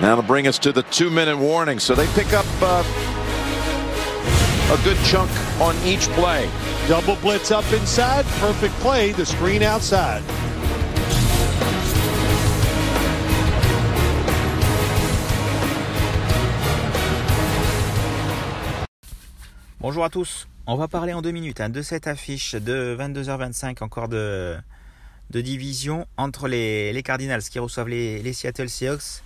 That'll bring us to the two-minute warning. So they pick up uh, a good chunk on each play. Double blitz up inside. Perfect play. The screen outside. Bonjour à tous. On va parler en deux minutes hein, de cette affiche de 22h25 encore de, de division entre les, les Cardinals qui reçoivent les, les, Seattle Seahawks.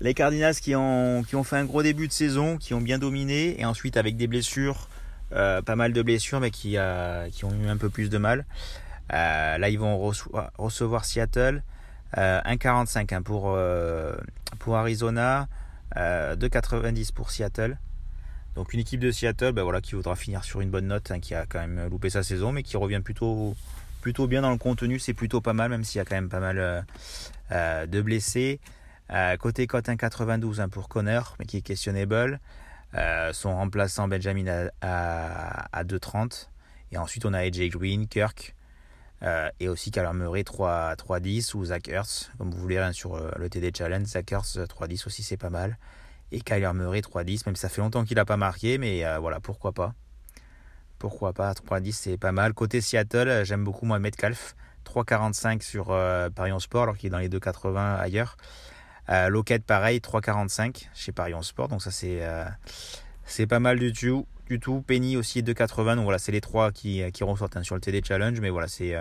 Les Cardinals qui ont, fait un gros début de saison, qui ont bien dominé et ensuite avec des blessures, euh, pas mal de blessures mais qui, euh, qui ont eu un peu plus de mal. Euh, là ils vont recevoir, Seattle. 1,45 hein, pour, pour Arizona, 2,90 pour Seattle. Donc une équipe de Seattle ben voilà, qui voudra finir sur une bonne note, hein, qui a quand même loupé sa saison, mais qui revient plutôt, plutôt bien dans le contenu. C'est plutôt pas mal, même s'il y a quand même pas mal de blessés. Euh, côté cote 1,92 hein, pour Connor, mais qui est questionable. Euh, son remplaçant Benjamin à, à, 2,30. Et ensuite on a AJ Green, Kirk. Euh, et aussi Kyler Murray 3-10 ou Zach Ertz, comme vous voulez, hein, sur le TD Challenge. Zach Ertz 3-10 aussi, c'est pas mal. Et Kyler Murray 3-10, même ça fait longtemps qu'il n'a pas marqué, mais voilà, pourquoi pas. Pourquoi pas, 3-10 c'est pas mal. Côté Seattle, j'aime beaucoup moi Metcalf, 3,45 sur Parion Sport, alors qu'il est dans les 2,80 ailleurs. Euh, Lockett pareil, 3,45 chez Parion Sport, donc ça c'est euh, c'est pas mal du tout. Du tout. Penny aussi 2,80, donc voilà, c'est les trois qui, qui ressortent hein, sur le TD Challenge, mais voilà, c'est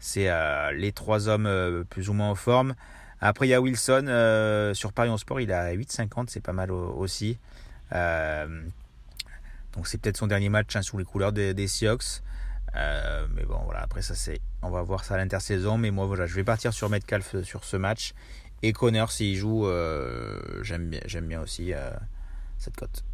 c'est les trois hommes plus ou moins en forme. Après, il y a Wilson euh, sur Paris en Sport, il a 8,50, c'est pas mal aussi. Euh, donc c'est peut-être son dernier match hein, sous les couleurs des, des. Euh, mais bon, voilà, après ça, c'est, on va voir ça à l'intersaison. Mais moi, voilà, je vais partir sur Metcalf sur ce match. Et Connor, s'il joue, j'aime bien, bien aussi cette cote.